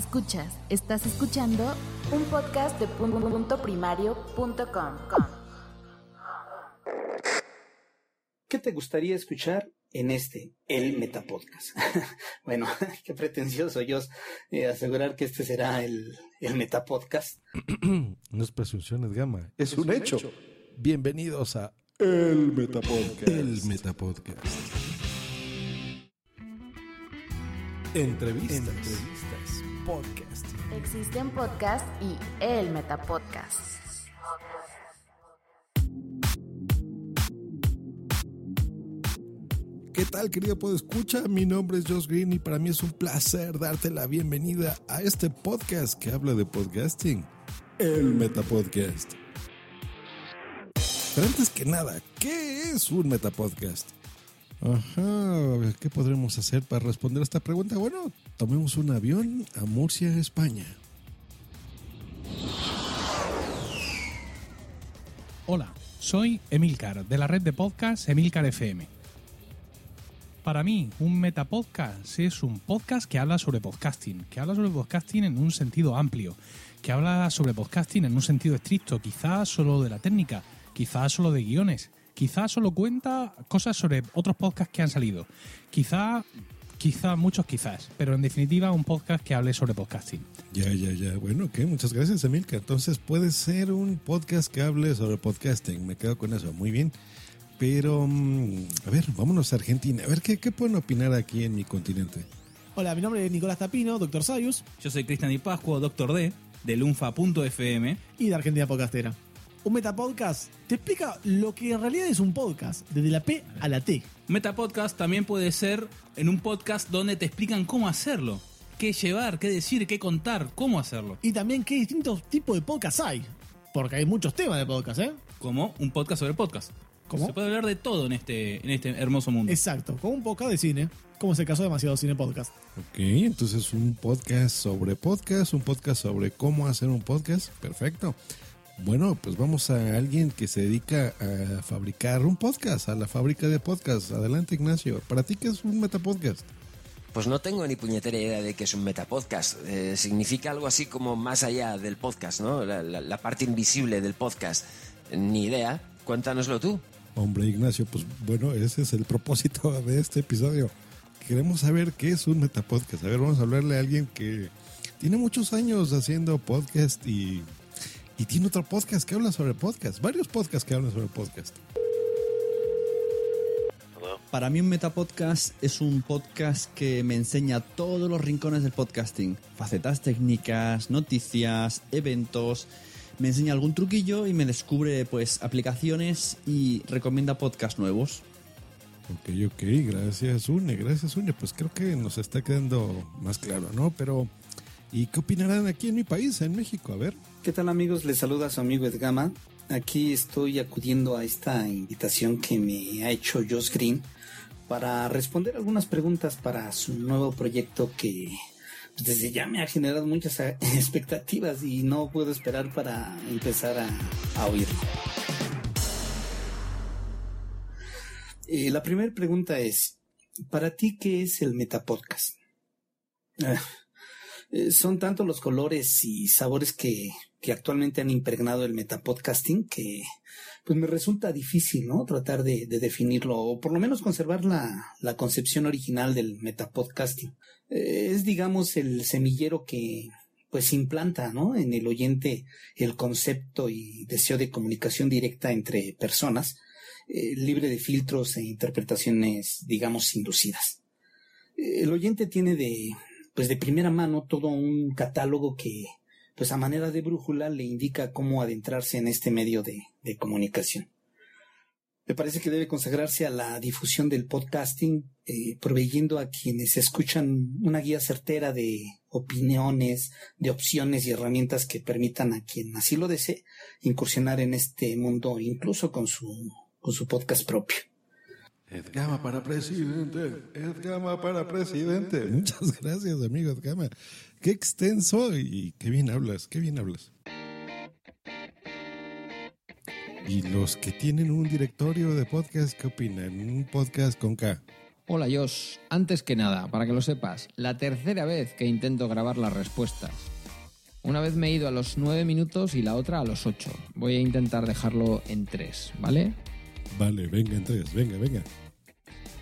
Escuchas, estás escuchando un podcast de punto primario.com. ¿Qué te gustaría escuchar en este, el Metapodcast? bueno, qué pretencioso yo eh, asegurar que este será el, el Metapodcast. no es presunciones, Gama, es, un, hecho. Bienvenidos a El Metapodcast. El Metapodcast. Entrevistas. Entrevistas. Podcast. Existen podcast y el Metapodcast. ¿Qué tal, querido escucha? Mi nombre es Josh Green y para mí es un placer darte la bienvenida a este podcast que habla de podcasting, el Metapodcast. Pero antes que nada, ¿qué es un Metapodcast? Ajá, ¿qué podremos hacer para responder a esta pregunta? Bueno, tomemos un avión a Murcia, España. Hola, soy Emilcar, de la red de podcast Emilcar FM para mí, un metapodcast es un podcast que habla sobre podcasting, que habla sobre podcasting en un sentido amplio, que habla sobre podcasting en un sentido estricto, quizás solo de la técnica, quizás solo de guiones, quizás solo cuenta cosas sobre otros podcasts que han salido, quizá, quizá muchos quizás, pero en definitiva un podcast que hable sobre podcasting. Ya, ya, ya. Bueno, ok, muchas gracias, Emilka. Entonces puede ser un podcast que hable sobre podcasting. Me quedo con eso. Muy bien. Pero, mm, a ver, vámonos a Argentina. A ver, ¿qué, ¿qué, pueden opinar aquí en mi continente? Hola, mi nombre es Nicolás Tapino, Doctor Sayus. Yo soy Cristian Di Pascua, Doctor D, de lunfa.fm. Y de Argentina Podcastera. Un metapodcast te explica lo que en realidad es un podcast, desde la P a la T. Metapodcast también puede ser en un podcast donde te explican cómo hacerlo, qué llevar, qué decir, qué contar, cómo hacerlo. Y también qué distintos tipos de podcast hay. Porque hay muchos temas de podcast, ¿eh? Como un podcast sobre podcast. Se puede hablar de todo en este, en este hermoso mundo. Exacto, como un podcast de cine, como es el caso de Demasiado Cine Podcast. Ok, entonces un podcast sobre podcast, un podcast sobre cómo hacer un podcast. Perfecto. Bueno, pues vamos a alguien que se dedica a fabricar un podcast, a la fábrica de podcast. Adelante, Ignacio. ¿Para ti qué es un metapodcast? Pues no tengo ni puñetera idea de qué es un metapodcast. Eh, significa algo así como más allá del podcast, ¿no? La, la parte invisible del podcast. Ni idea. Cuéntanoslo tú. Hombre, Ignacio, pues bueno, ese es el propósito de este episodio. Queremos saber qué es un metapodcast. A ver, vamos a hablarle a alguien que tiene muchos años haciendo podcast y, y tiene otro podcast que habla sobre podcast. Varios podcasts que hablan sobre podcast. Para mí un metapodcast es un podcast que me enseña todos los rincones del podcasting. Facetas técnicas, noticias, eventos me enseña algún truquillo y me descubre pues aplicaciones y recomienda podcasts nuevos. Ok, ok, gracias Une, gracias Une. Pues creo que nos está quedando más claro, ¿no? Pero, ¿y qué opinarán aquí en mi país, en México? A ver. ¿Qué tal amigos? Les saluda su amigo Edgama. Aquí estoy acudiendo a esta invitación que me ha hecho Josh Green para responder algunas preguntas para su nuevo proyecto que desde ya me ha generado muchas expectativas y no puedo esperar para empezar a, oírlo. Eh, la primera pregunta es, ¿para ti qué es el Metapodcast? Eh, son tanto los colores y sabores que, que actualmente han impregnado el metapodcasting que pues me resulta difícil, ¿no? Tratar de, definirlo o por lo menos conservar la, la concepción original del metapodcasting. Eh, es, digamos, el semillero que pues implanta, ¿no? En el oyente el concepto y deseo de comunicación directa entre personas, eh, libre de filtros e interpretaciones, digamos, inducidas. El oyente tiene de, pues de primera mano todo un catálogo que, pues a manera de brújula le indica cómo adentrarse en este medio de, comunicación. Me parece que debe consagrarse a la difusión del podcasting, eh, proveyendo a quienes escuchan una guía certera de opiniones, de opciones y herramientas que permitan a quien así lo desee incursionar en este mundo, incluso con su, con su podcast propio. Edgama para presidente, Edgama para presidente. Muchas gracias, amigo Edgama. Qué extenso y qué bien hablas, qué bien hablas. Y los que tienen un directorio de podcast, ¿qué opinan? Un podcast con K. Hola Josh, antes que nada, para que lo sepas, la tercera vez que intento grabar las respuestas. Una vez me he ido a los 9 minutos y la otra a los 8. Voy a intentar dejarlo en 3, ¿vale? Vale, venga, entonces, venga, venga.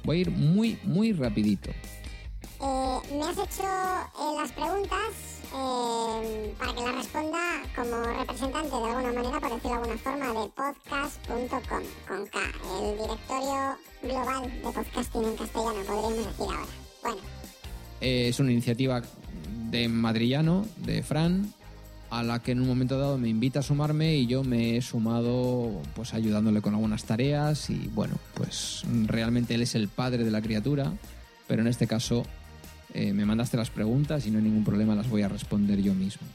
Voy a ir muy, muy rapidito. Eh, me has hecho eh, las preguntas eh, para que las responda como representante de alguna manera, por decirlo de alguna forma, de podcast.com, con K, el directorio global de podcasting en castellano, podríamos decir ahora. Bueno, Eh, es una iniciativa de Madrillano, de Fran, a la que en un momento dado me invita a sumarme y yo me he sumado pues ayudándole con algunas tareas y bueno, pues realmente él es el padre de la criatura, pero en este caso eh, me mandaste las preguntas y no hay ningún problema, las voy a responder yo mismo.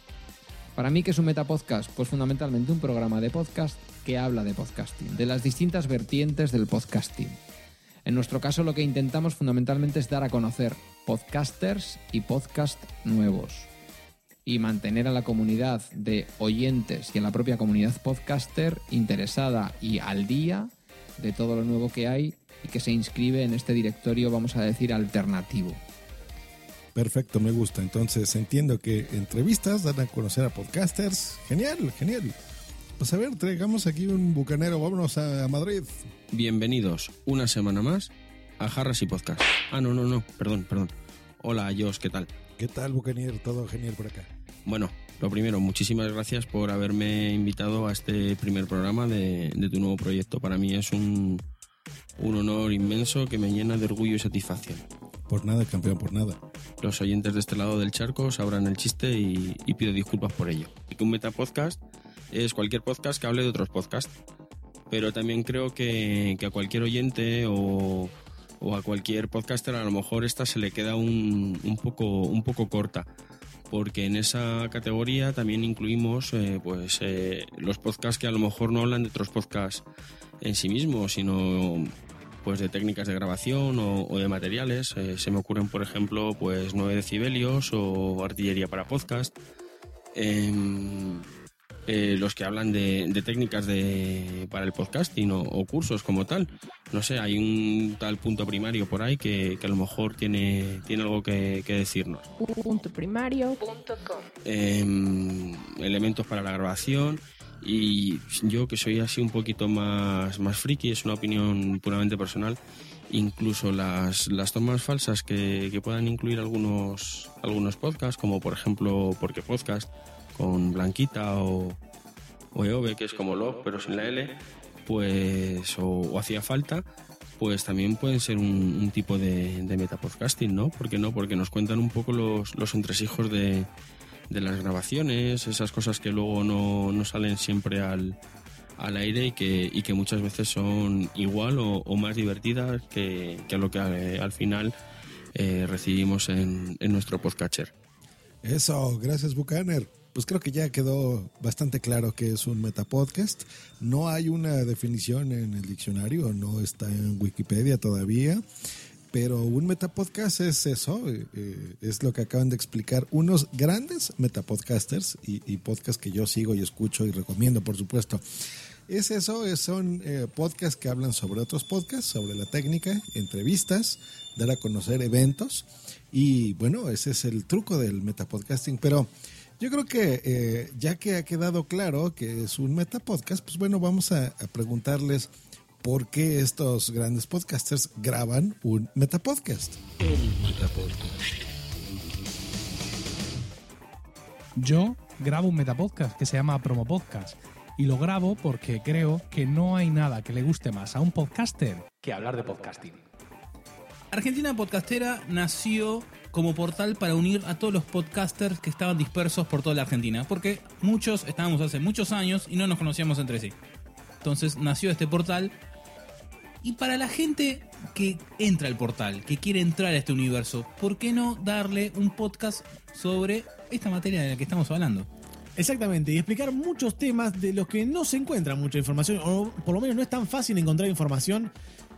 Para mí, ¿qué es un metapodcast? Pues fundamentalmente un programa de podcast que habla de podcasting, de las distintas vertientes del podcasting. En nuestro caso, lo que intentamos fundamentalmente es dar a conocer podcasters y podcast nuevos y mantener a la comunidad de oyentes y a la propia comunidad podcaster interesada y al día de todo lo nuevo que hay y que se inscribe en este directorio, vamos a decir, alternativo. Perfecto, me gusta. Entonces entiendo que entrevistas dan a conocer a podcasters. Genial, genial. Pues a ver, traigamos aquí un bucanero. Vámonos a Madrid. Bienvenidos una semana más a Jarras y Podcast. Ah, no, no, no, perdón, perdón. Hola, Jos, ¿qué tal? ¿Qué tal, bucanier? Todo genial por acá. Bueno, lo primero, muchísimas gracias por haberme invitado a este primer programa de, de tu nuevo proyecto. Para mí es un, un honor inmenso que me llena de orgullo y satisfacción. Por nada, campeón, por nada. Los oyentes de este lado del charco sabrán el chiste y, y pido disculpas por ello. Y que un metapodcast es cualquier podcast que hable de otros podcasts. Pero también creo que, que a cualquier oyente o, o a cualquier podcaster a lo mejor esta se le queda un, un poco, un poco corta. Porque en esa categoría también incluimos eh, pues, eh, los podcasts que a lo mejor no hablan de otros podcasts en sí mismos, sino pues de técnicas de grabación o, de materiales. Eh, se me ocurren, por ejemplo, pues 9 decibelios o artillería para podcast. Eh, los que hablan de, de técnicas de, para el podcasting o, o cursos como tal. No sé, hay un tal punto primario por ahí que, que a lo mejor tiene, tiene algo que, que decirnos. Puntoprimario.com Em, elementos para la grabación y yo que soy así un poquito más, más friki, es una opinión puramente personal, incluso las, las tomas falsas que, que puedan incluir algunos, algunos podcasts, como por ejemplo Porque Podcast, con Blanquita o, o EOB, que es como Love, pero sin la L, pues, o, hacía falta, pues también pueden ser un, tipo de, de metapodcasting, ¿no? ¿Por qué no? Porque nos cuentan un poco los, los entresijos de, de las grabaciones, esas cosas que luego no, no salen siempre al, al aire y que, y que muchas veces son igual o, más divertidas que, que lo que eh, al final eh, recibimos en, en nuestro podcatcher. Eso, gracias, Bucaner. Pues creo que ya quedó bastante claro que es un metapodcast. No hay una definición en el diccionario, no está en Wikipedia todavía. Pero un metapodcast es eso, eh, eh, es lo que acaban de explicar unos grandes metapodcasters y, y podcasts que yo sigo y escucho y recomiendo, por supuesto. Es eso, es- son eh, podcasts que hablan sobre otros podcasts, sobre la técnica, entrevistas, dar a conocer eventos. Y bueno, ese es el truco del metapodcasting. Pero yo creo que eh, ya que ha quedado claro que es un metapodcast, pues bueno, vamos a, a preguntarles por qué estos grandes podcasters graban un metapodcast. Yo grabo un metapodcast que se llama Promo Podcast y lo grabo porque creo que no hay nada que le guste más a un podcaster que hablar de podcasting. Argentina Podcastera nació como portal para unir a todos los podcasters que estaban dispersos por toda la Argentina, porque muchos estábamos hace muchos años y no nos conocíamos entre sí. Entonces nació este portal Y para la gente que entra al portal, que quiere entrar a este universo, ¿por qué no darle un podcast sobre esta materia de la que estamos hablando? Exactamente, y explicar muchos temas de los que no se encuentra mucha información, o por lo menos no es tan fácil encontrar información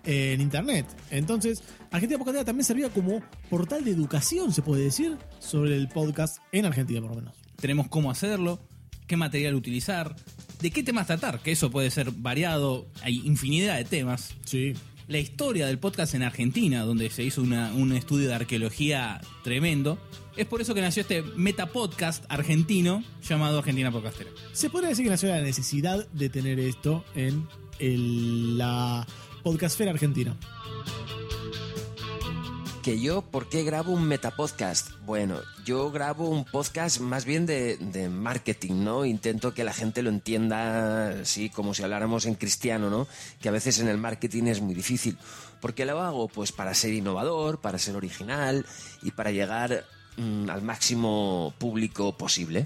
en internet. Entonces, Argentina Podcastera también servía como portal de educación, se puede decir, sobre el podcast en Argentina, por lo menos. Tenemos cómo hacerlo, qué material utilizar, de qué temas tratar, que eso puede ser variado, hay infinidad de temas. Sí. La historia del podcast en Argentina, donde se hizo una- un estudio de arqueología tremendo. Es por eso que nació este metapodcast argentino llamado Argentina Podcastera. Se podría decir que nació la necesidad de tener esto en el- la podcastfera argentina. Que yo, ¿por qué grabo un metapodcast? Bueno, yo grabo un podcast más bien de, de marketing, ¿no? Intento que la gente lo entienda, sí, como si habláramos en cristiano, ¿no? Que a veces en el marketing es muy difícil. ¿Por qué lo hago? Pues para ser innovador, para ser original y para llegar mm, al máximo público posible.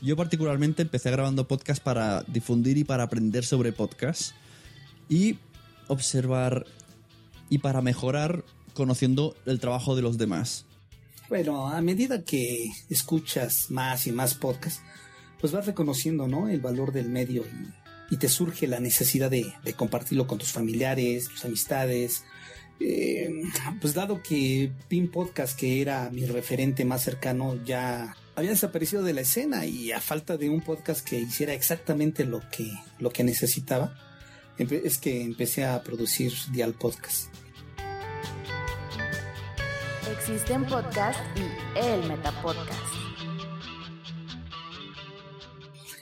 Yo particularmente empecé grabando podcast para difundir y para aprender sobre podcast y observar y para mejorar conociendo el trabajo de los demás. Bueno, a medida que escuchas más y más podcasts, pues vas reconociendo, ¿no? El valor del medio y, te surge la necesidad de, de compartirlo con tus familiares, tus amistades. Eh, pues dado que Pin Podcast, que era mi referente más cercano, ya había desaparecido de la escena y a falta de un podcast que hiciera exactamente lo que, lo que necesitaba, es que empecé a producir Dial Podcast. Existen podcasts y el Metapodcast.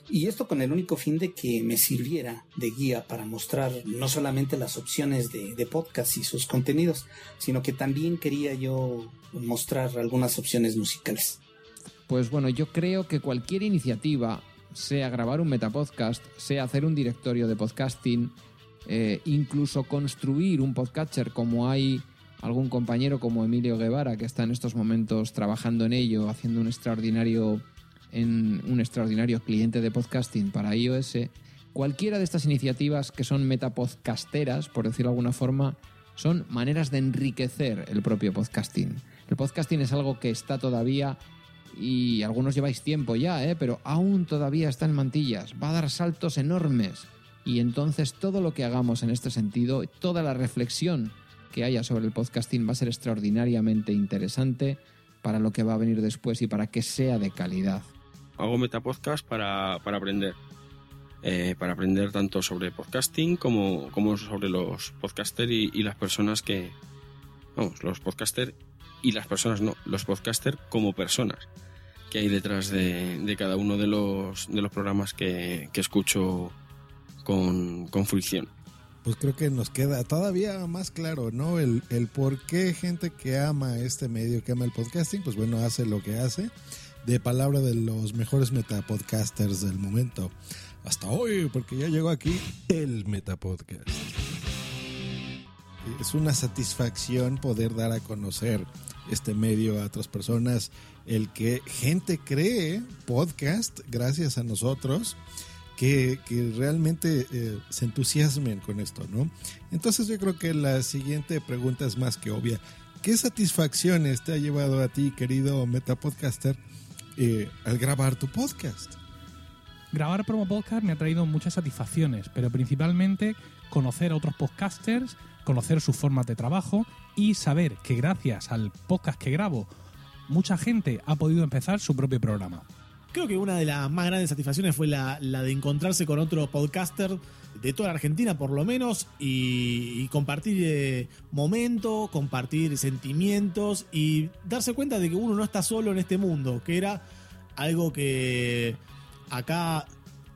Y esto con el único fin de que me sirviera de guía para mostrar no solamente las opciones de, de podcast y sus contenidos, sino que también quería yo mostrar algunas opciones musicales. Pues bueno, yo creo que cualquier iniciativa, sea grabar un metapodcast, sea hacer un directorio de podcasting, eh, incluso construir un podcatcher como hay algún compañero como Emilio Guevara que está en estos momentos trabajando en ello, haciendo un extraordinario en un extraordinario cliente de podcasting para iOS. Cualquiera de estas iniciativas que son metapodcasteras, por decirlo de alguna forma, son maneras de enriquecer el propio podcasting. El podcasting es algo que está todavía y algunos lleváis tiempo ya, ¿eh? pero aún todavía está en mantillas. Va a dar saltos enormes. Y entonces todo lo que hagamos en este sentido, toda la reflexión que haya sobre el podcasting va a ser extraordinariamente interesante para lo que va a venir después y para que sea de calidad. Hago metapodcast para, para aprender. Eh, para aprender tanto sobre podcasting como, como sobre los podcasters y, y las personas que... Vamos, los podcasters y las personas no, los podcasters como personas que hay detrás de, cada uno de los, de los programas que, que escucho con, con fricción. Pues creo que nos queda todavía más claro, ¿no? El, el por qué gente que ama este medio, que ama el podcasting, pues bueno, hace lo que hace. De palabra de los mejores metapodcasters del momento. Hasta hoy, porque ya llegó aquí el Metapodcast. Es una satisfacción poder dar a conocer este medio a otras personas, el que gente cree podcast gracias a nosotros, que, que realmente eh, se entusiasmen con esto, ¿no? Entonces yo creo que la siguiente pregunta es más que obvia. ¿Qué satisfacciones te ha llevado a ti, querido metapodcaster, eh, al grabar tu podcast? Grabar promo podcast me ha traído muchas satisfacciones, pero principalmente conocer a otros podcasters, conocer sus formas de trabajo y saber que gracias al podcast que grabo, mucha gente ha podido empezar su propio programa. Creo que una de las más grandes satisfacciones fue la, de encontrarse con otro podcaster de toda la Argentina por lo menos y, compartir eh, momento, compartir sentimientos y darse cuenta de que uno no está solo en este mundo, que era algo que acá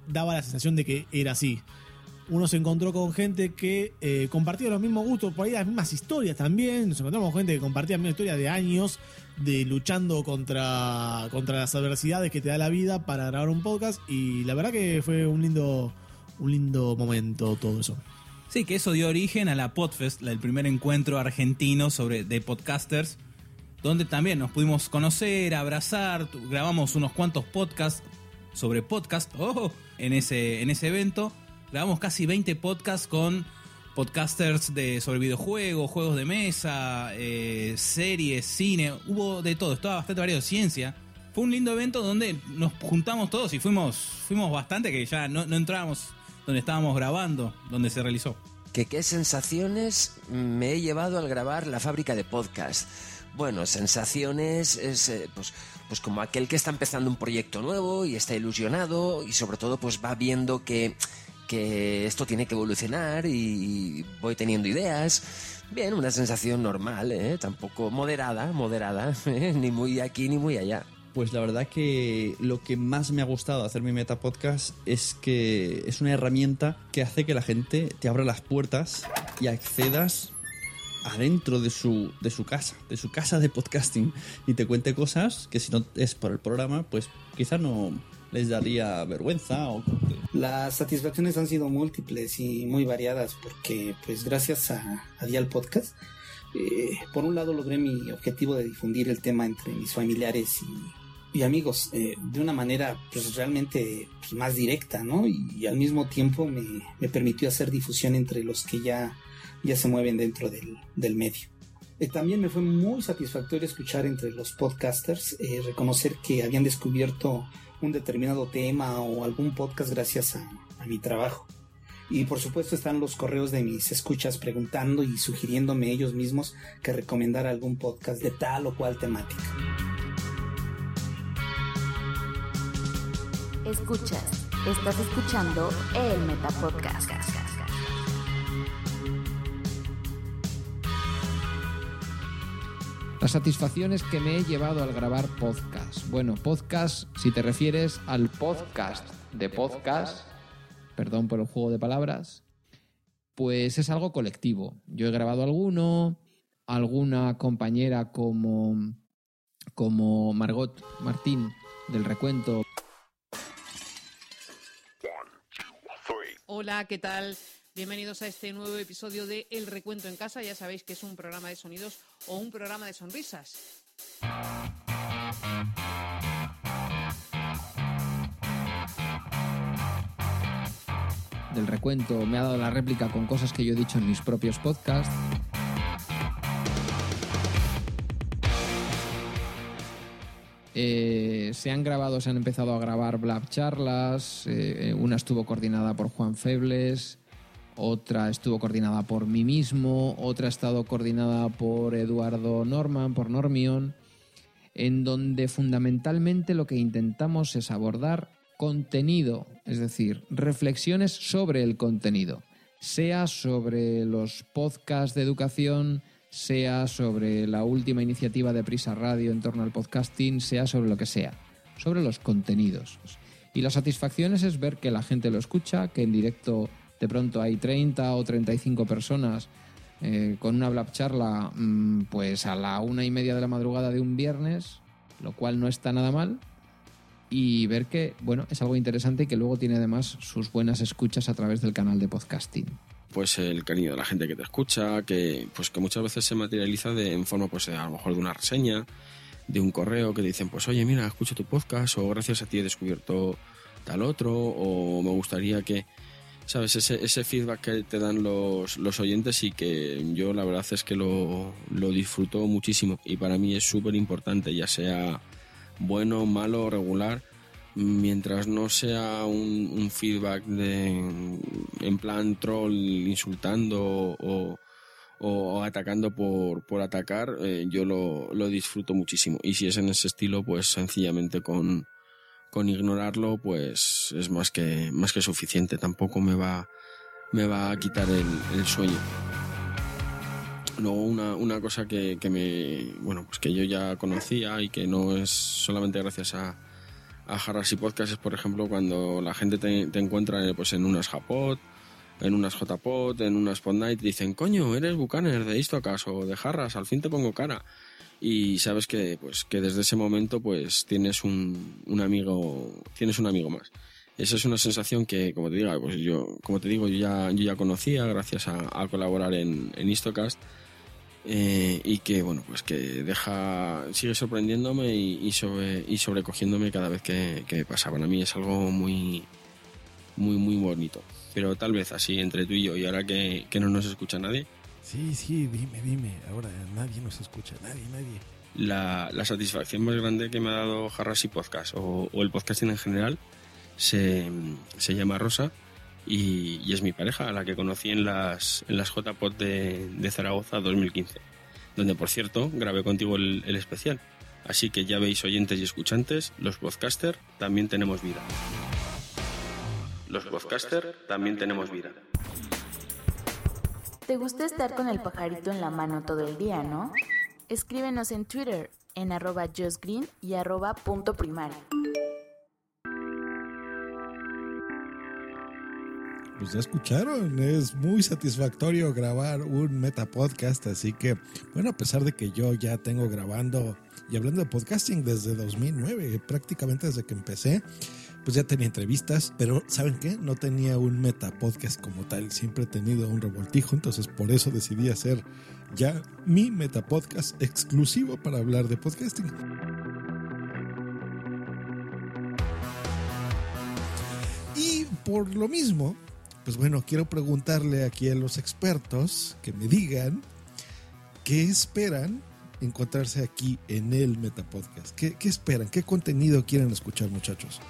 daba la sensación de que era así. Uno se encontró con gente que eh, compartía los mismos gustos, por ahí las mismas historias también. Nos encontramos con gente que compartía la misma historia de años, de luchando contra, contra las adversidades que te da la vida para grabar un podcast. Y la verdad que fue un lindo, un lindo momento todo eso. Sí, que eso dio origen a la Podfest, el primer encuentro argentino sobre de podcasters, donde también nos pudimos conocer, abrazar, grabamos unos cuantos podcasts sobre podcast, oh, en ese en ese evento, grabamos casi 20 podcasts con podcasters de sobre videojuegos, juegos de mesa, eh, series, cine, hubo de todo, estaba bastante variado, ciencia. Fue un lindo evento donde nos juntamos todos y fuimos, fuimos bastante, que ya no, no entrábamos donde estábamos grabando, donde se realizó. ¿Que qué sensaciones me he llevado al grabar la fábrica de podcast? Bueno, sensaciones es eh, pues, pues como aquel que está empezando un proyecto nuevo y está ilusionado y sobre todo pues va viendo que, que esto tiene que evolucionar y voy teniendo ideas. Bien, una sensación normal, ¿eh? tampoco moderada, moderada, ¿eh? ni muy aquí ni muy allá. Pues la verdad que lo que más me ha gustado hacer mi Meta Podcast es que es una herramienta que hace que la gente te abra las puertas y accedas adentro de su, de su casa, de su casa de podcasting y te cuente cosas que si no es por el programa, pues quizá no les daría vergüenza o... Las satisfacciones han sido múltiples y muy variadas porque pues gracias a, a Dial Podcast, eh, por un lado logré mi objetivo de difundir el tema entre mis familiares y, y amigos eh, de una manera pues realmente pues, más directa, ¿no? Y, y al mismo tiempo me, me, permitió hacer difusión entre los que ya, ya se mueven dentro del, del medio. Eh, también me fue muy satisfactorio escuchar entre los podcasters eh, reconocer que habían descubierto un determinado tema o algún podcast gracias a, mi trabajo. Y por supuesto están los correos de mis escuchas preguntando y sugiriéndome ellos mismos que recomendara algún podcast de tal o cual temática. Escuchas, estás escuchando el Metapodcast. Las satisfacciones que me he llevado al grabar podcast. Bueno, podcast, si te refieres al podcast de podcast, perdón por el juego de palabras, pues es algo colectivo. Yo he grabado alguno, alguna compañera como, como Margot Martín del recuento. Hola, ¿qué tal? Bienvenidos a este nuevo episodio de El Recuento en Casa. Ya sabéis que es un programa de sonidos o un programa de sonrisas. Del recuento me ha dado la réplica con cosas que yo he dicho en mis propios podcasts. Eh, se han grabado, se han empezado a grabar Blab charlas. Eh, una estuvo coordinada por Juan Febles, otra estuvo coordinada por mí mismo, otra ha estado coordinada por Eduardo Norman, por Normion, en donde fundamentalmente lo que intentamos es abordar contenido, es decir, reflexiones sobre el contenido, sea sobre los podcasts de educación, sea sobre la última iniciativa de Prisa Radio en torno al podcasting, sea sobre lo que sea, sobre los contenidos. Y la satisfacción es ver que la gente lo escucha, que en directo de pronto hay 30 o 35 personas eh, con una blab charla mmm, pues a la una y media de la madrugada de un viernes, lo cual no está nada mal, y ver que, bueno, es algo interesante y que luego tiene además sus buenas escuchas a través del canal de podcasting. Pues el cariño de la gente que te escucha, que pues que muchas veces se materializa de, en forma pues a lo mejor de una reseña, de un correo que dicen pues oye mira escucho tu podcast o gracias a ti he descubierto tal otro o me gustaría que sabes ese, feedback que te dan los, los oyentes y que yo la verdad es que lo, lo disfruto muchísimo y para mí es súper importante ya sea bueno, malo, regular mientras no sea un, un, feedback de en plan troll insultando o, o atacando por, por atacar, eh, yo lo, lo, disfruto muchísimo. Y si es en ese estilo, pues sencillamente con, con ignorarlo, pues es más que, más que suficiente. Tampoco me va, me va a quitar el, el sueño. Luego una, una cosa que, que me, bueno, pues que yo ya conocía y que no es solamente gracias a, a Jarras y Podcast es, por ejemplo, cuando la gente te, te encuentra pues, en unas Japod, en unas JPod, en unas Podnight, y dicen, coño, eres Bucaner de Istocas o de Jarras, al fin te pongo cara. Y sabes que, pues, que desde ese momento pues, tienes un, un amigo, tienes un amigo más. Esa es una sensación que, como te digo, pues yo, como te digo, yo ya, yo ya conocía gracias a, colaborar en, en Istocast. Eh, y que bueno pues que deja sigue sorprendiéndome y, y, sobre, y sobrecogiéndome cada vez que, que pasa para mí es algo muy muy, muy bonito. Pero tal vez así entre tú y yo, y ahora que, que no nos escucha nadie, Sí, sí, dime, dime. Ahora nadie nos escucha, nadie, nadie. la, la satisfacción más grande que me ha dado Jarras y Podcast, o, o el podcasting en general, se, se llama Rosa y, y es mi pareja, a la que conocí en las, en las JPod de, de Zaragoza 2015, donde por cierto grabé contigo el, el especial. Así que ya veis oyentes y escuchantes, los podcasters también tenemos vida. Los podcasters también tenemos vida. ¿Te gusta estar con el pajarito en la mano todo el día, no? Escríbenos en Twitter en arroba justgreen y arroba punto primario. Pues ya escucharon, es muy satisfactorio grabar un metapodcast, así que, bueno, a pesar de que yo ya tengo grabando y hablando de podcasting desde 2009, prácticamente desde que empecé, pues ya tenía entrevistas, pero ¿saben qué? No tenía un metapodcast como tal, siempre he tenido un revoltijo, entonces por eso decidí hacer ya mi metapodcast exclusivo para hablar de podcasting. Y por lo mismo, pues bueno, quiero preguntarle aquí a los expertos que me digan qué esperan encontrarse aquí en el Metapodcast. ¿Qué, qué esperan? ¿Qué contenido quieren escuchar, muchachos?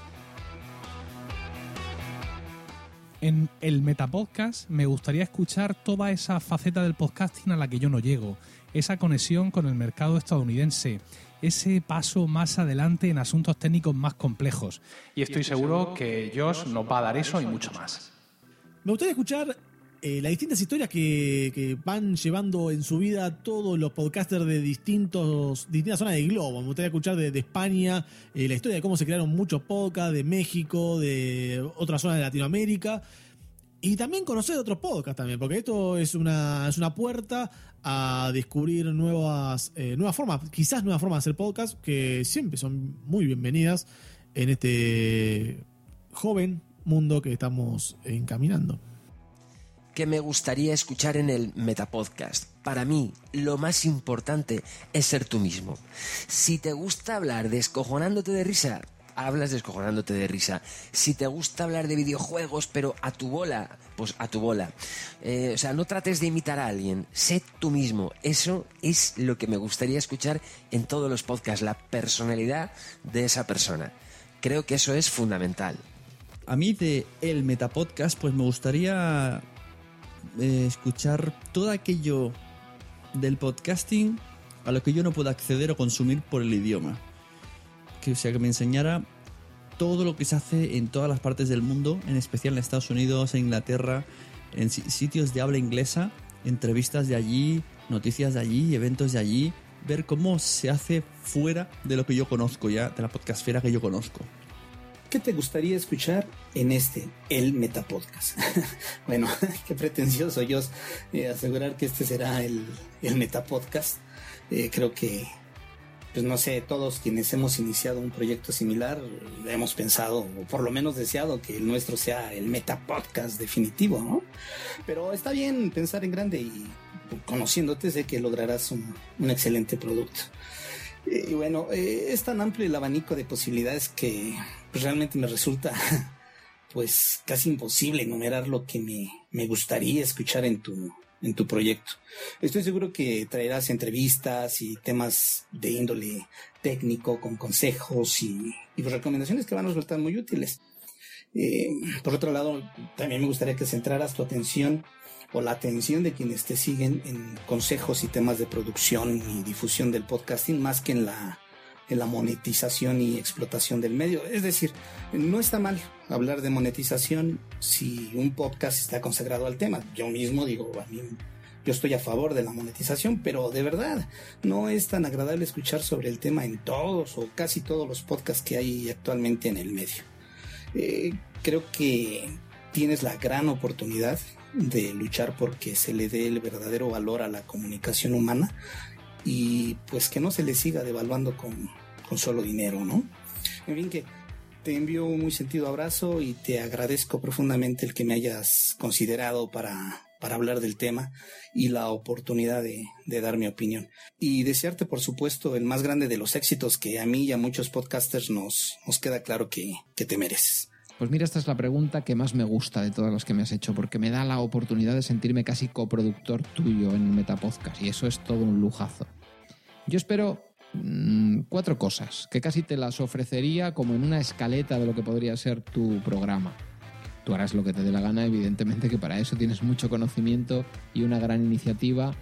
En el Metapodcast me gustaría escuchar toda esa faceta del podcasting a la que yo no llego, esa conexión con el mercado estadounidense, ese paso más adelante en asuntos técnicos más complejos. Y estoy seguro que Josh nos va a dar eso y mucho más. Me gustaría escuchar eh, las distintas historias que, van llevando en su vida todos los podcasters de distintos, distintas zonas del globo. Me gustaría escuchar de, de España eh, la historia de cómo se crearon muchos podcasts, de México, de otras zonas de Latinoamérica. Y también conocer otros podcasts también, porque esto es una, es una puerta a descubrir nuevas, eh, nuevas formas, quizás nuevas formas de hacer podcast, que siempre son muy bienvenidas en este joven mundo que estamos encaminando. Que me gustaría escuchar en el Metapodcast. Para mí, lo más importante es ser tú mismo. Si te gusta hablar descojonándote de risa, hablas descojonándote de risa. Si te gusta hablar de videojuegos, pero a tu bola, pues a tu bola. Eh, o sea, no trates de imitar a alguien, sé tú mismo. Eso es lo que me gustaría escuchar en todos los podcasts, la personalidad de esa persona. Creo que eso es fundamental. A mí de el Metapodcast, pues me gustaría eh, escuchar todo aquello del podcasting a lo que yo no puedo acceder o consumir por el idioma. Que, o sea, que me enseñara todo lo que se hace en todas las partes del mundo, en especial en Estados Unidos, en Inglaterra, en si- sitios de habla inglesa, entrevistas de allí, noticias de allí, eventos de allí, ver cómo se hace fuera de lo que yo conozco ya, de la podcastfera que yo conozco. ¿Qué te gustaría escuchar en este, el Metapodcast? bueno, qué pretencioso yo eh, asegurar que este será el, el Metapodcast. Eh, creo que, pues no sé, todos quienes hemos iniciado un proyecto similar eh, hemos pensado, o por lo menos deseado, que el nuestro sea el Metapodcast definitivo, ¿no? Pero está bien pensar en grande y conociéndote sé que lograrás un, un excelente producto. Y bueno, eh, es tan amplio el abanico de posibilidades que pues, realmente me resulta pues casi imposible enumerar lo que me, me gustaría escuchar en tu, en tu proyecto. Estoy seguro que traerás entrevistas y temas de índole técnico con consejos y, y, recomendaciones que van a resultar muy útiles. Eh, por otro lado, también me gustaría que centraras tu atención o la atención de quienes te siguen en consejos y temas de producción y difusión del podcasting más que en la, en la monetización y explotación del medio. Es decir, no está mal hablar de monetización si un podcast está consagrado al tema. Yo mismo digo, a mí yo estoy a favor de la monetización, pero de verdad no es tan agradable escuchar sobre el tema en todos o casi todos los podcasts que hay actualmente en el medio. Eh, creo que tienes la gran oportunidad de luchar porque se le dé el verdadero valor a la comunicación humana y pues que no se le siga devaluando con, con solo dinero, ¿no? En fin, que te envío un muy sentido abrazo y te agradezco profundamente el que me hayas considerado para, para hablar del tema y la oportunidad de, de, dar mi opinión. Y desearte, por supuesto, el más grande de los éxitos que a mí y a muchos podcasters nos, nos queda claro que, que te mereces. Pues mira, esta es la pregunta que más me gusta de todas las que me has hecho, porque me da la oportunidad de sentirme casi coproductor tuyo en el Metapodcast, y eso es todo un lujazo. Yo espero mm, cuatro cosas, que casi te las ofrecería como en una escaleta de lo que podría ser tu programa. Tú harás lo que te dé la gana, evidentemente que para eso tienes mucho conocimiento y una gran iniciativa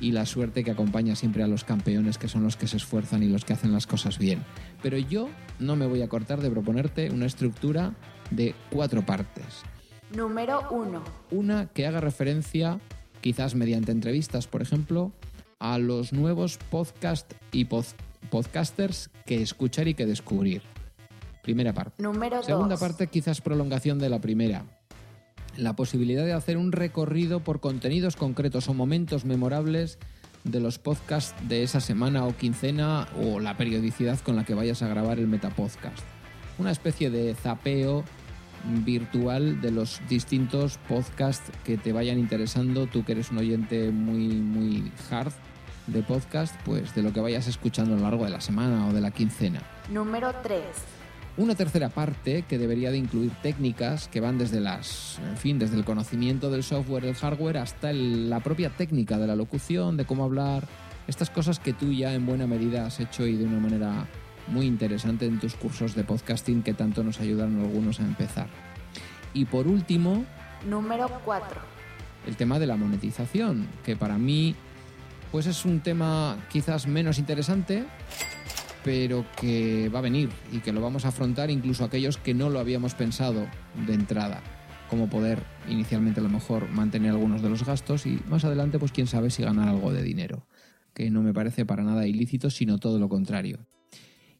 y la suerte que acompaña siempre a los campeones, que son los que se esfuerzan y los que hacen las cosas bien. Pero yo no me voy a cortar de proponerte una estructura de cuatro partes. Número 1. Una que haga referencia, quizás mediante entrevistas, por ejemplo, a los nuevos podcast y pod- podcasters que escuchar y que descubrir. Primera parte. Número Segunda 2. parte, quizás prolongación de la primera. La posibilidad de hacer un recorrido por contenidos concretos o momentos memorables de los podcasts de esa semana o quincena o la periodicidad con la que vayas a grabar el Metapodcast. Una especie de zapeo virtual de los distintos podcasts que te vayan interesando. Tú que eres un oyente muy, muy hard de podcast, pues de lo que vayas escuchando a lo largo de la semana o de la quincena. Número 3. Una tercera parte que debería de incluir técnicas que van desde las, en fin, desde el conocimiento del software, del hardware, hasta el- la propia técnica de la locución, de cómo hablar, estas cosas que tú ya en buena medida has hecho y de una manera muy interesante en tus cursos de podcasting que tanto nos ayudaron algunos a empezar. Y por último, Número 4. el tema de la monetización, que para mí pues es un tema quizás menos interesante, pero que va a venir y que lo vamos a afrontar incluso aquellos que no lo habíamos pensado de entrada, como poder inicialmente a lo mejor mantener algunos de los gastos y más adelante pues quién sabe si ganar algo de dinero, que no me parece para nada ilícito, sino todo lo contrario.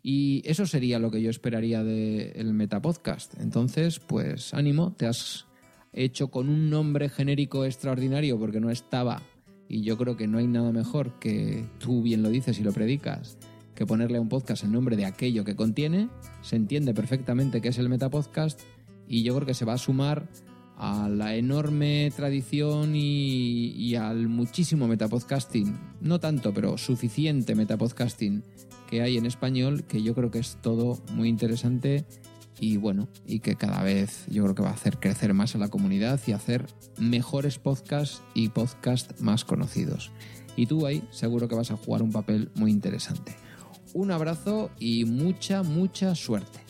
Y eso sería lo que yo esperaría del Metapodcast. Entonces, pues ánimo, te has hecho con un nombre genérico extraordinario porque no estaba. Y yo creo que no hay nada mejor que tú bien lo dices y lo predicas, que ponerle a un podcast el nombre de aquello que contiene. Se entiende perfectamente que es el Metapodcast y yo creo que se va a sumar a la enorme tradición y, y al muchísimo metapodcasting, no tanto, pero suficiente metapodcasting que hay en español, que yo creo que es todo muy interesante y bueno, y que cada vez yo creo que va a hacer crecer más a la comunidad y hacer mejores podcasts y podcasts más conocidos. Y tú ahí seguro que vas a jugar un papel muy interesante. Un abrazo y mucha, mucha suerte.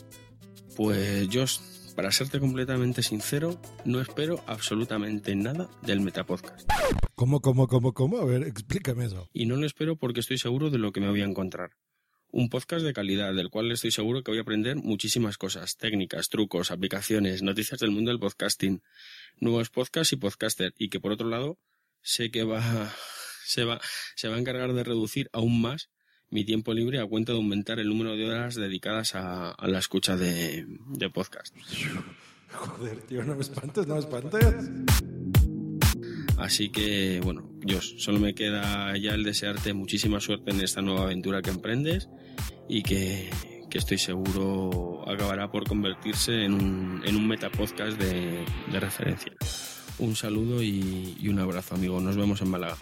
Pues yo, para serte completamente sincero, no espero absolutamente nada del Metapodcast. ¿Cómo, cómo, cómo, cómo? A ver, explícame eso. Y no lo espero porque estoy seguro de lo que me voy a encontrar. Un podcast de calidad, del cual estoy seguro que voy a aprender muchísimas cosas, técnicas, trucos, aplicaciones, noticias del mundo del podcasting, nuevos podcasts y podcaster, y que por otro lado sé que va, se va, se va a encargar de reducir aún más mi tiempo libre a cuenta de aumentar el número de horas dedicadas a, la escucha de, de podcast. Joder, tío, no me espantes, no me espantes. Así que, bueno, Dios, solo me queda ya el desearte muchísima suerte en esta nueva aventura que emprendes y que, que estoy seguro acabará por convertirse en un, en un metapodcast de, de referencia. Un saludo y, y un abrazo, amigo. Nos vemos en Málaga.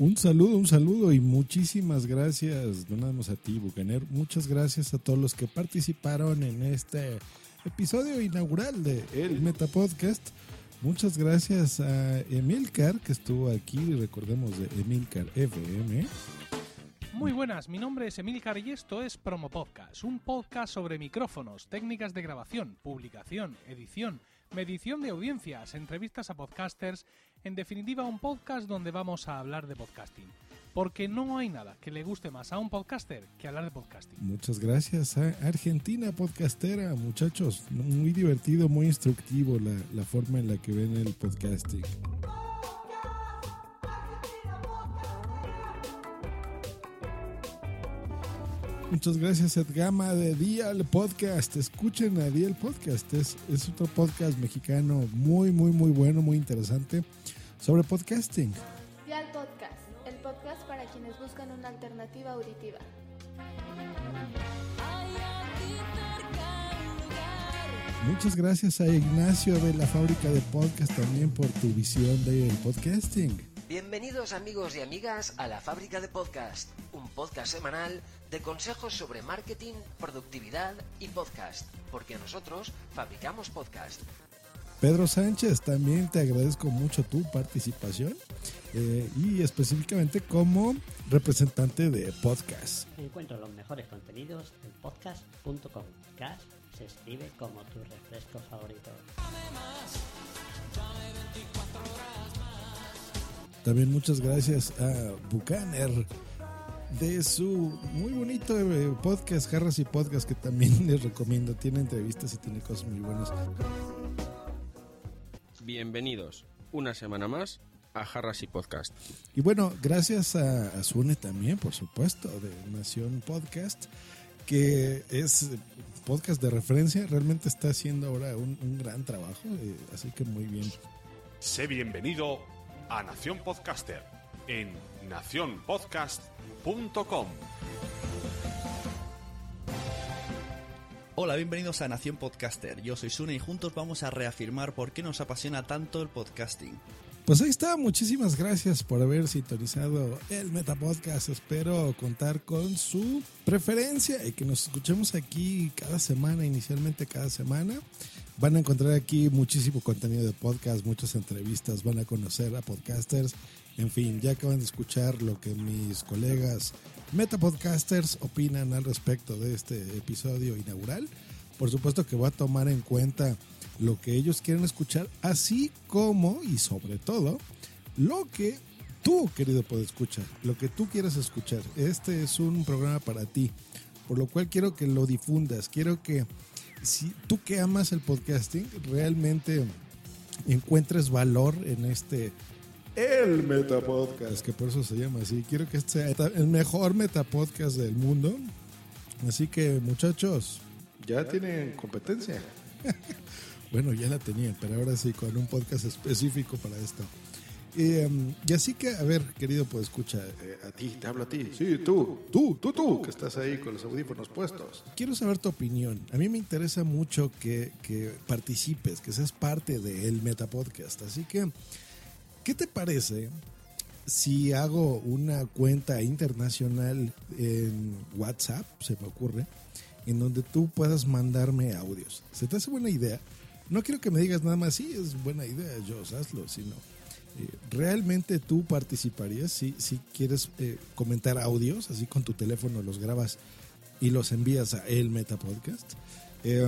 Un saludo, un saludo y muchísimas gracias, no nada más a ti, Bucaner. Muchas gracias a todos los que participaron en este episodio inaugural de El Metapodcast. Muchas gracias a Emilcar, que estuvo aquí, recordemos de Emilcar FM. Muy buenas, mi nombre es Emilcar y esto es Promo Podcast, un podcast sobre micrófonos, técnicas de grabación, publicación, edición, medición de audiencias, entrevistas a podcasters, en definitiva un podcast donde vamos a hablar de podcasting. Porque no hay nada que le guste más a un podcaster que hablar de podcasting. Muchas gracias a Argentina Podcastera, muchachos. Muy divertido, muy instructivo la, la forma en la que ven el podcasting. Muchas gracias Edgama de Dial Podcast. Escuchen a Dial Podcast. Es, es otro podcast mexicano muy, muy, muy bueno, muy interesante sobre podcasting. Quienes buscan una alternativa auditiva. Muchas gracias a Ignacio de la fábrica de podcast también por tu visión del podcasting. Bienvenidos amigos y amigas a la Fábrica de Podcast, un podcast semanal de consejos sobre marketing, productividad y podcast, porque nosotros fabricamos podcast. Pedro Sánchez, también te agradezco mucho tu participación eh, y específicamente como representante de podcast. Encuentro los mejores contenidos en podcast.com. Cash se escribe como tu refresco favorito. También muchas gracias a Bucaner de su muy bonito eh, podcast, Jarras y Podcast, que también les recomiendo. Tiene entrevistas y tiene cosas muy buenas. Bienvenidos una semana más a Jarras y Podcast. Y bueno, gracias a, a Sune también, por supuesto, de Nación Podcast, que es podcast de referencia. Realmente está haciendo ahora un, un gran trabajo, eh, así que muy bien. Sé bienvenido a Nación Podcaster en nacionpodcast.com. Hola, bienvenidos a Nación Podcaster. Yo soy Sune y juntos vamos a reafirmar por qué nos apasiona tanto el podcasting. Pues ahí está, muchísimas gracias por haber sintonizado el Metapodcast. Espero contar con su preferencia y que nos escuchemos aquí cada semana, inicialmente cada semana. Van a encontrar aquí muchísimo contenido de podcast, muchas entrevistas, van a conocer a podcasters. En fin, ya acaban de escuchar lo que mis colegas Metapodcasters opinan al respecto de este episodio inaugural. Por supuesto que voy a tomar en cuenta lo que ellos quieren escuchar, así como y sobre todo lo que tú, querido puedes escuchar, lo que tú quieras escuchar. Este es un programa para ti, por lo cual quiero que lo difundas, quiero que si tú que amas el podcasting realmente encuentres valor en este el Metapodcast, que por eso se llama así. Quiero que este sea el mejor Metapodcast del mundo. Así que, muchachos, ya tienen competencia. bueno, ya la tenían, pero ahora sí, con un podcast específico para esto. Y, um, y así que, a ver, querido, pues escucha, eh, a ti, te hablo a ti. Sí, tú, tú, tú, tú, que estás ahí con los audífonos puestos. Quiero saber tu opinión. A mí me interesa mucho que, que participes, que seas parte del Metapodcast. Así que, ¿qué te parece si hago una cuenta internacional en WhatsApp, se me ocurre, en donde tú puedas mandarme audios? ¿Se te hace buena idea? No quiero que me digas nada más, sí, es buena idea, yo hazlo, sino eh, realmente tú participarías si, si quieres eh, comentar audios, así con tu teléfono los grabas y los envías a el Meta Podcast. Eh,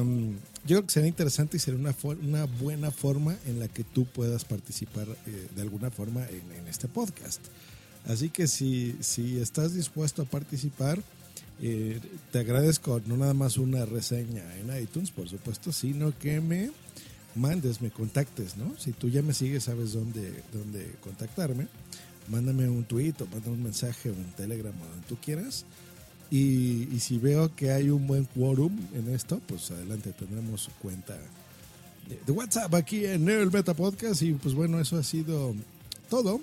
yo creo que será interesante y será una, una buena forma en la que tú puedas participar eh, de alguna forma en, este podcast. Así que si, estás dispuesto a participar, eh, te agradezco no nada más una reseña en iTunes, por supuesto, sino que me mandes, me contactes, ¿no? Si tú ya me sigues, sabes dónde, dónde contactarme. Mándame un tweet o mándame un mensaje o en Telegram o donde tú quieras. Y, y si veo que hay un buen quórum en esto, pues adelante, tendremos cuenta de, de WhatsApp aquí en el Meta Podcast. Y pues bueno, eso ha sido todo.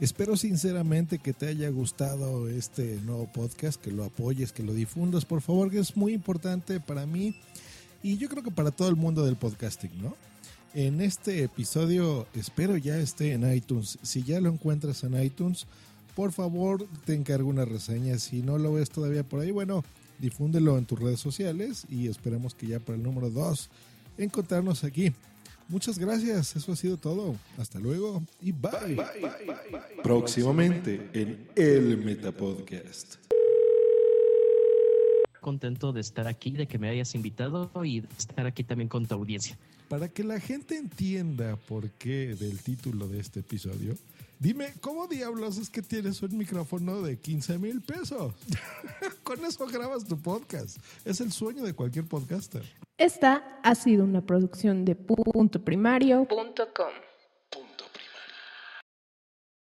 Espero sinceramente que te haya gustado este nuevo podcast, que lo apoyes, que lo difundas, por favor, que es muy importante para mí y yo creo que para todo el mundo del podcasting, ¿no? En este episodio espero ya esté en iTunes. Si ya lo encuentras en iTunes, por favor te encargo una reseña. Si no lo ves todavía por ahí, bueno, difúndelo en tus redes sociales y esperemos que ya para el número 2 encontrarnos aquí. Muchas gracias, eso ha sido todo. Hasta luego y bye. Próximamente en el Metapodcast. contento de estar aquí, de que me hayas invitado y de estar aquí también con tu audiencia. Para que la gente entienda por qué del título de este episodio, dime, ¿cómo diablos es que tienes un micrófono de 15 mil pesos? Con eso grabas tu podcast. Es el sueño de cualquier podcaster. Esta ha sido una producción de puntoprimario.com.